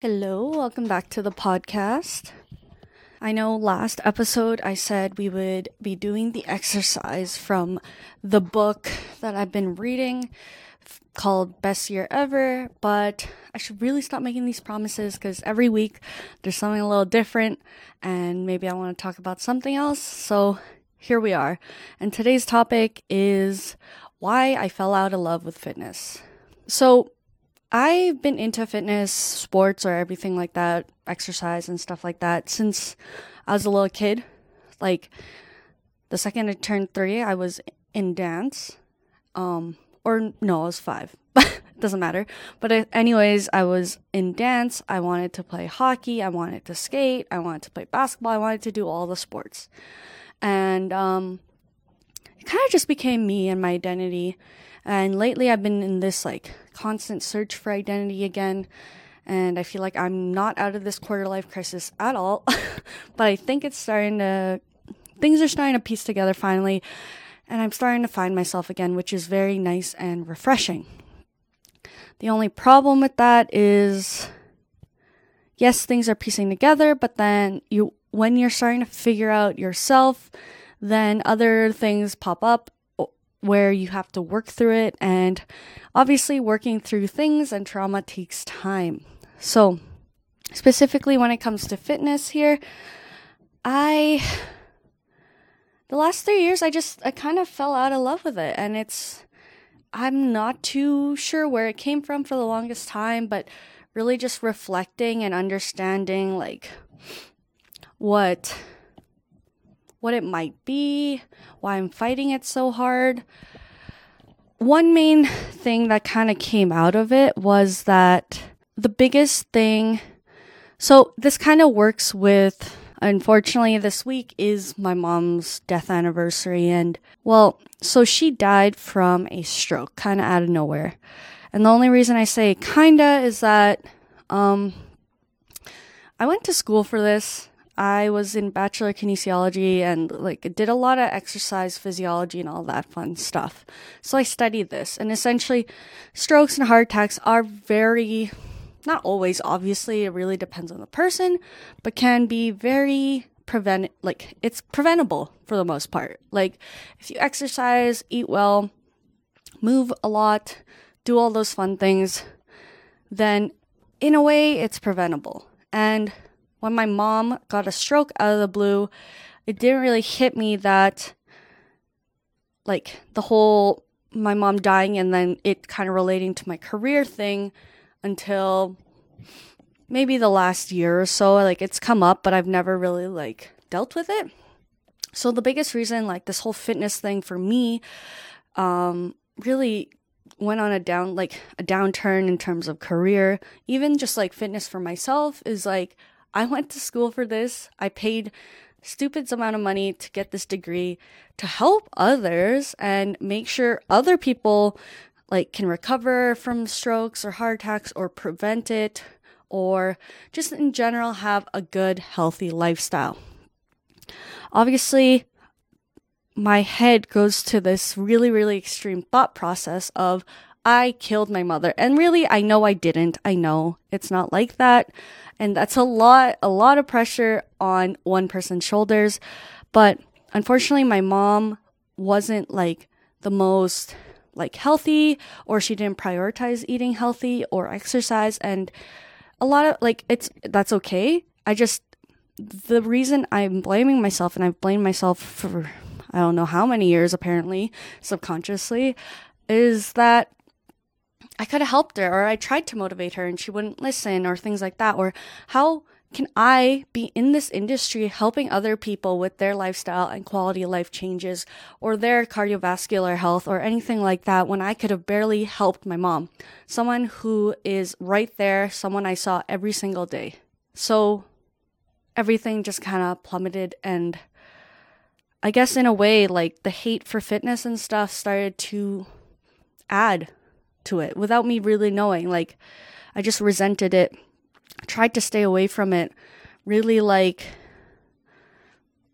Hello, welcome back to the podcast. I know last episode I said we would be doing the exercise from the book that I've been reading called Best Year Ever, but I should really stop making these promises because every week there's something a little different and maybe I want to talk about something else. So here we are. And today's topic is why I fell out of love with fitness. So I've been into fitness, sports, or everything like that, exercise and stuff like that since I was a little kid. Like the second I turned three, I was in dance. Um, or no, I was five. Doesn't matter. But uh, anyways, I was in dance. I wanted to play hockey. I wanted to skate. I wanted to play basketball. I wanted to do all the sports. And um, it kind of just became me and my identity. And lately, I've been in this like constant search for identity again. And I feel like I'm not out of this quarter life crisis at all. but I think it's starting to, things are starting to piece together finally. And I'm starting to find myself again, which is very nice and refreshing. The only problem with that is, yes, things are piecing together, but then you, when you're starting to figure out yourself, then other things pop up where you have to work through it. And obviously, working through things and trauma takes time. So, specifically when it comes to fitness here, I. The last three years, I just, I kind of fell out of love with it. And it's, I'm not too sure where it came from for the longest time, but really just reflecting and understanding, like, what what it might be, why I'm fighting it so hard. One main thing that kind of came out of it was that the biggest thing, so this kind of works with, unfortunately, this week is my mom's death anniversary. And well, so she died from a stroke, kind of out of nowhere. And the only reason I say kinda is that, um, I went to school for this I was in bachelor kinesiology and like did a lot of exercise physiology and all that fun stuff. So I studied this and essentially strokes and heart attacks are very not always obviously it really depends on the person, but can be very prevent like it's preventable for the most part. Like if you exercise, eat well, move a lot, do all those fun things, then in a way it's preventable. And when my mom got a stroke out of the blue, it didn't really hit me that, like, the whole my mom dying and then it kind of relating to my career thing until maybe the last year or so. Like, it's come up, but I've never really, like, dealt with it. So, the biggest reason, like, this whole fitness thing for me, um, really went on a down like a downturn in terms of career even just like fitness for myself is like I went to school for this. I paid stupid amount of money to get this degree to help others and make sure other people like can recover from strokes or heart attacks or prevent it or just in general have a good healthy lifestyle. Obviously, my head goes to this really really extreme thought process of I killed my mother. And really, I know I didn't. I know it's not like that. And that's a lot, a lot of pressure on one person's shoulders. But unfortunately, my mom wasn't like the most like healthy or she didn't prioritize eating healthy or exercise. And a lot of like, it's, that's okay. I just, the reason I'm blaming myself and I've blamed myself for I don't know how many years apparently subconsciously is that I could have helped her or I tried to motivate her and she wouldn't listen or things like that. Or how can I be in this industry helping other people with their lifestyle and quality of life changes or their cardiovascular health or anything like that when I could have barely helped my mom? Someone who is right there, someone I saw every single day. So everything just kind of plummeted and I guess in a way, like the hate for fitness and stuff started to add to it without me really knowing. Like, I just resented it, tried to stay away from it, really like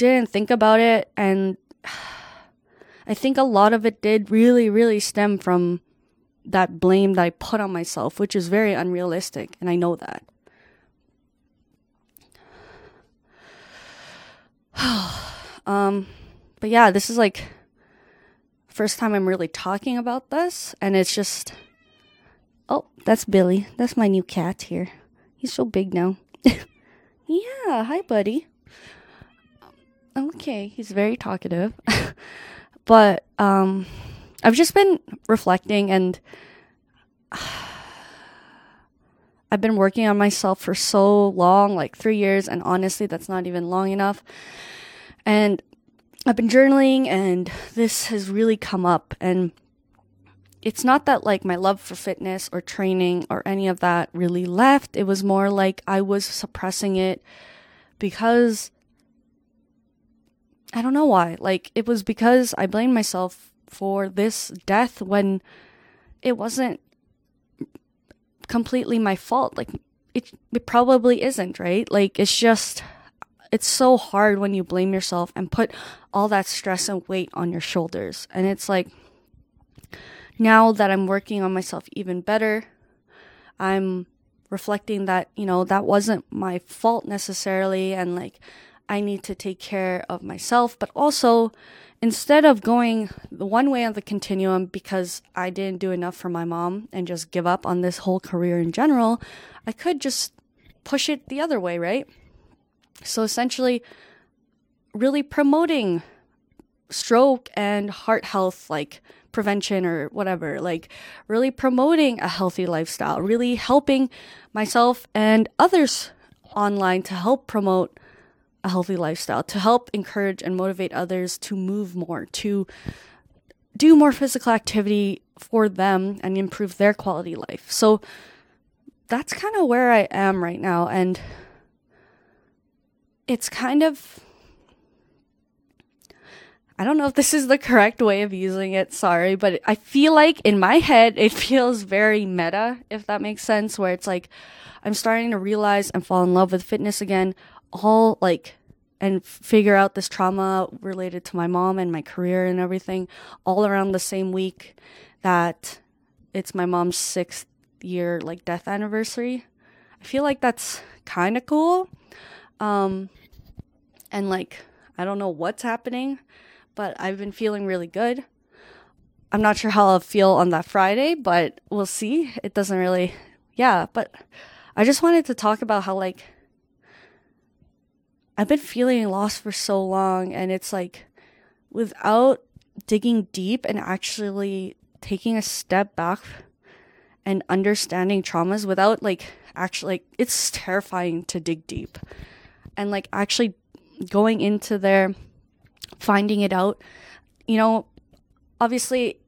didn't think about it. And I think a lot of it did really, really stem from that blame that I put on myself, which is very unrealistic. And I know that. um, but yeah, this is like first time I'm really talking about this, and it's just. Oh, that's Billy. That's my new cat here. He's so big now. yeah, hi, buddy. Okay, he's very talkative. but um I've just been reflecting and I've been working on myself for so long, like 3 years, and honestly that's not even long enough. And I've been journaling and this has really come up and it's not that like my love for fitness or training or any of that really left. It was more like I was suppressing it because I don't know why. Like it was because I blamed myself for this death when it wasn't completely my fault. Like it it probably isn't, right? Like it's just it's so hard when you blame yourself and put all that stress and weight on your shoulders. And it's like now that I'm working on myself even better, I'm reflecting that, you know, that wasn't my fault necessarily and like I need to take care of myself, but also instead of going the one way on the continuum because I didn't do enough for my mom and just give up on this whole career in general, I could just push it the other way, right? So essentially, really promoting stroke and heart health, like prevention or whatever, like really promoting a healthy lifestyle, really helping myself and others online to help promote a healthy lifestyle, to help encourage and motivate others to move more, to do more physical activity for them and improve their quality life. So that's kind of where I am right now. And it's kind of I don't know if this is the correct way of using it, sorry, but I feel like in my head it feels very meta, if that makes sense, where it's like I'm starting to realize and fall in love with fitness again, all like and figure out this trauma related to my mom and my career and everything all around the same week that it's my mom's sixth year like death anniversary. I feel like that's kind of cool. Um, and like, I don't know what's happening but I've been feeling really good. I'm not sure how I'll feel on that Friday, but we'll see. It doesn't really, yeah, but I just wanted to talk about how, like, I've been feeling lost for so long, and it's like, without digging deep and actually taking a step back and understanding traumas without like actually like it's terrifying to dig deep and like actually going into there finding it out. You know, obviously,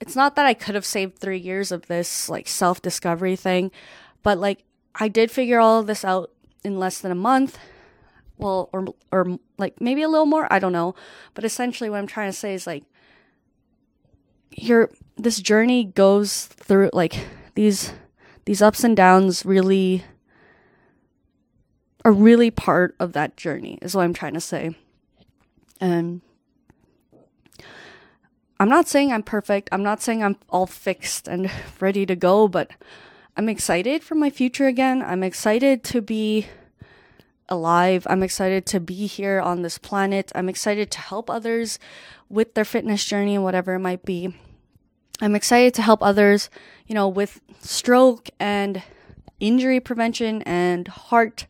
it's not that I could have saved three years of this like self discovery thing, but like I did figure all of this out in less than a month. Well, or or like maybe a little more. I don't know, but essentially, what I'm trying to say is like your this journey goes through like these these ups and downs really are really part of that journey is what I'm trying to say. And I'm not saying I'm perfect. I'm not saying I'm all fixed and ready to go, but I'm excited for my future again. I'm excited to be alive. I'm excited to be here on this planet. I'm excited to help others with their fitness journey and whatever it might be. I'm excited to help others, you know, with stroke and injury prevention and heart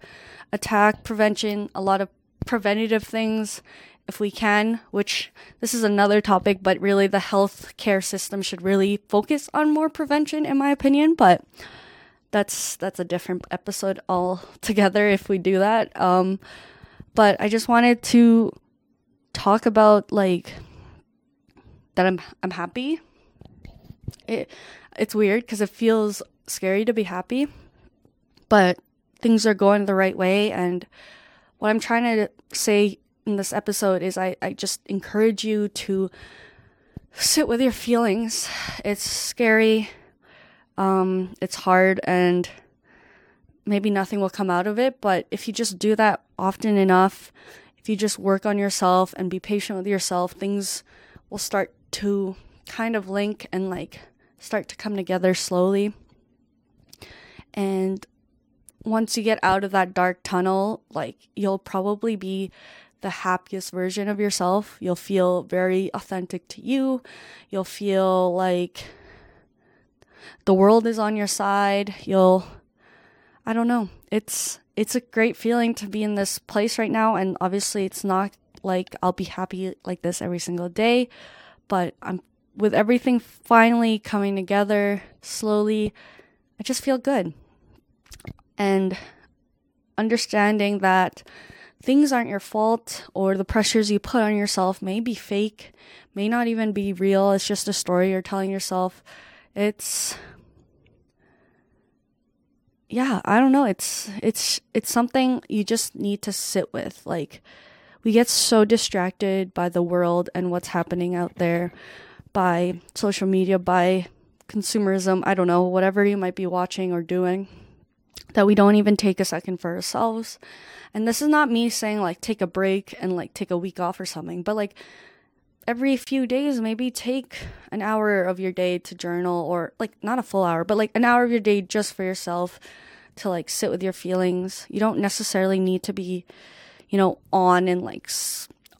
attack prevention, a lot of preventative things if we can, which this is another topic, but really the healthcare system should really focus on more prevention, in my opinion. But that's that's a different episode altogether if we do that. Um, but I just wanted to talk about like that I'm I'm happy. It it's weird because it feels scary to be happy, but things are going the right way and what I'm trying to say in this episode is I, I just encourage you to sit with your feelings. It's scary, um, it's hard, and maybe nothing will come out of it. But if you just do that often enough, if you just work on yourself and be patient with yourself, things will start to kind of link and like start to come together slowly. And once you get out of that dark tunnel, like you'll probably be the happiest version of yourself. You'll feel very authentic to you. You'll feel like the world is on your side. You'll I don't know. It's it's a great feeling to be in this place right now and obviously it's not like I'll be happy like this every single day, but I'm with everything finally coming together slowly, I just feel good. And understanding that things aren't your fault or the pressures you put on yourself may be fake, may not even be real. It's just a story you're telling yourself. It's yeah, I don't know. It's it's it's something you just need to sit with. Like we get so distracted by the world and what's happening out there, by social media, by consumerism, I don't know, whatever you might be watching or doing, that we don't even take a second for ourselves. And this is not me saying like take a break and like take a week off or something, but like every few days, maybe take an hour of your day to journal or like not a full hour, but like an hour of your day just for yourself to like sit with your feelings. You don't necessarily need to be, you know, on and like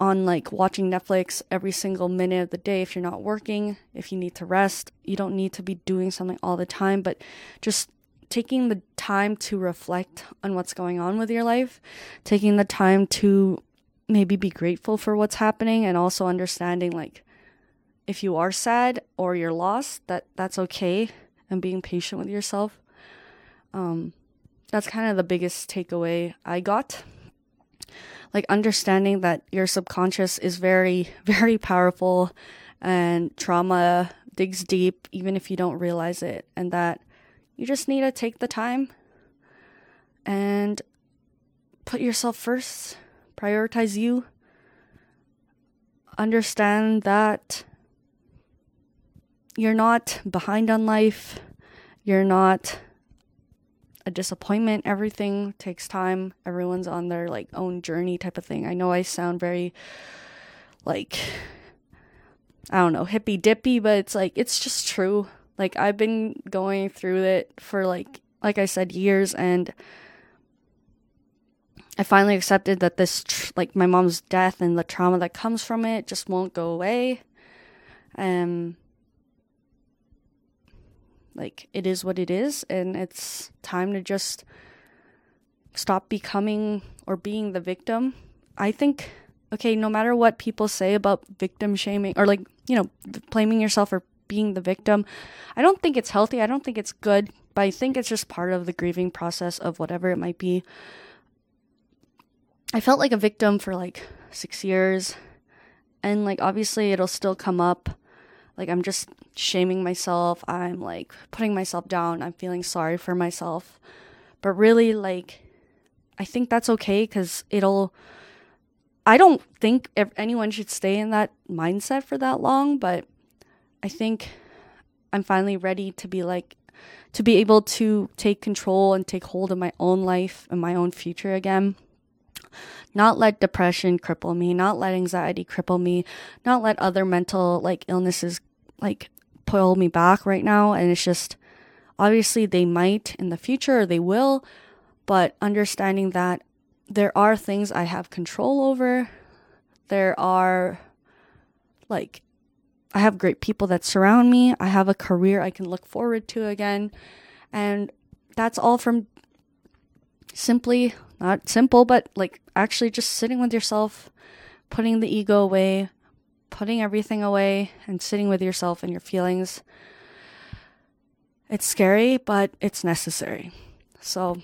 on like watching Netflix every single minute of the day if you're not working, if you need to rest. You don't need to be doing something all the time, but just taking the time to reflect on what's going on with your life, taking the time to maybe be grateful for what's happening and also understanding like if you are sad or you're lost that that's okay and being patient with yourself. Um that's kind of the biggest takeaway i got. Like understanding that your subconscious is very very powerful and trauma digs deep even if you don't realize it and that you just need to take the time and put yourself first prioritize you. Understand that you're not behind on life. You're not a disappointment. Everything takes time. Everyone's on their like own journey type of thing. I know I sound very like I don't know, hippy dippy, but it's like it's just true. Like I've been going through it for like like I said years and I finally accepted that this, tr- like my mom's death and the trauma that comes from it, just won't go away. Um, like it is what it is, and it's time to just stop becoming or being the victim. I think, okay, no matter what people say about victim shaming or like, you know, blaming yourself for being the victim, I don't think it's healthy. I don't think it's good, but I think it's just part of the grieving process of whatever it might be. I felt like a victim for like six years. And like, obviously, it'll still come up. Like, I'm just shaming myself. I'm like putting myself down. I'm feeling sorry for myself. But really, like, I think that's okay because it'll. I don't think anyone should stay in that mindset for that long, but I think I'm finally ready to be like, to be able to take control and take hold of my own life and my own future again not let depression cripple me, not let anxiety cripple me, not let other mental like illnesses like pull me back right now. And it's just obviously they might in the future they will, but understanding that there are things I have control over. There are like I have great people that surround me. I have a career I can look forward to again. And that's all from simply not simple, but like actually just sitting with yourself, putting the ego away, putting everything away, and sitting with yourself and your feelings. It's scary, but it's necessary. So,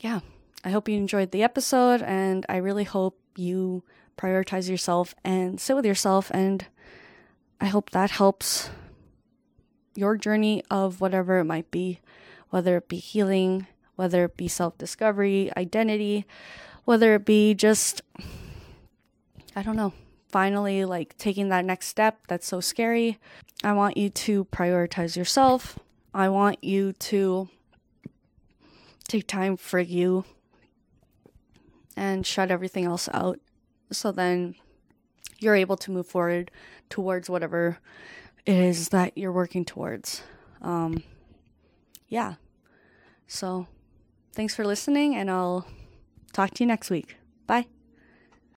yeah, I hope you enjoyed the episode, and I really hope you prioritize yourself and sit with yourself. And I hope that helps your journey of whatever it might be, whether it be healing, whether it be self discovery, identity, whether it be just, I don't know, finally like taking that next step that's so scary. I want you to prioritize yourself. I want you to take time for you and shut everything else out so then you're able to move forward towards whatever it is that you're working towards. Um, yeah. So Thanks for listening, and I'll talk to you next week. Bye.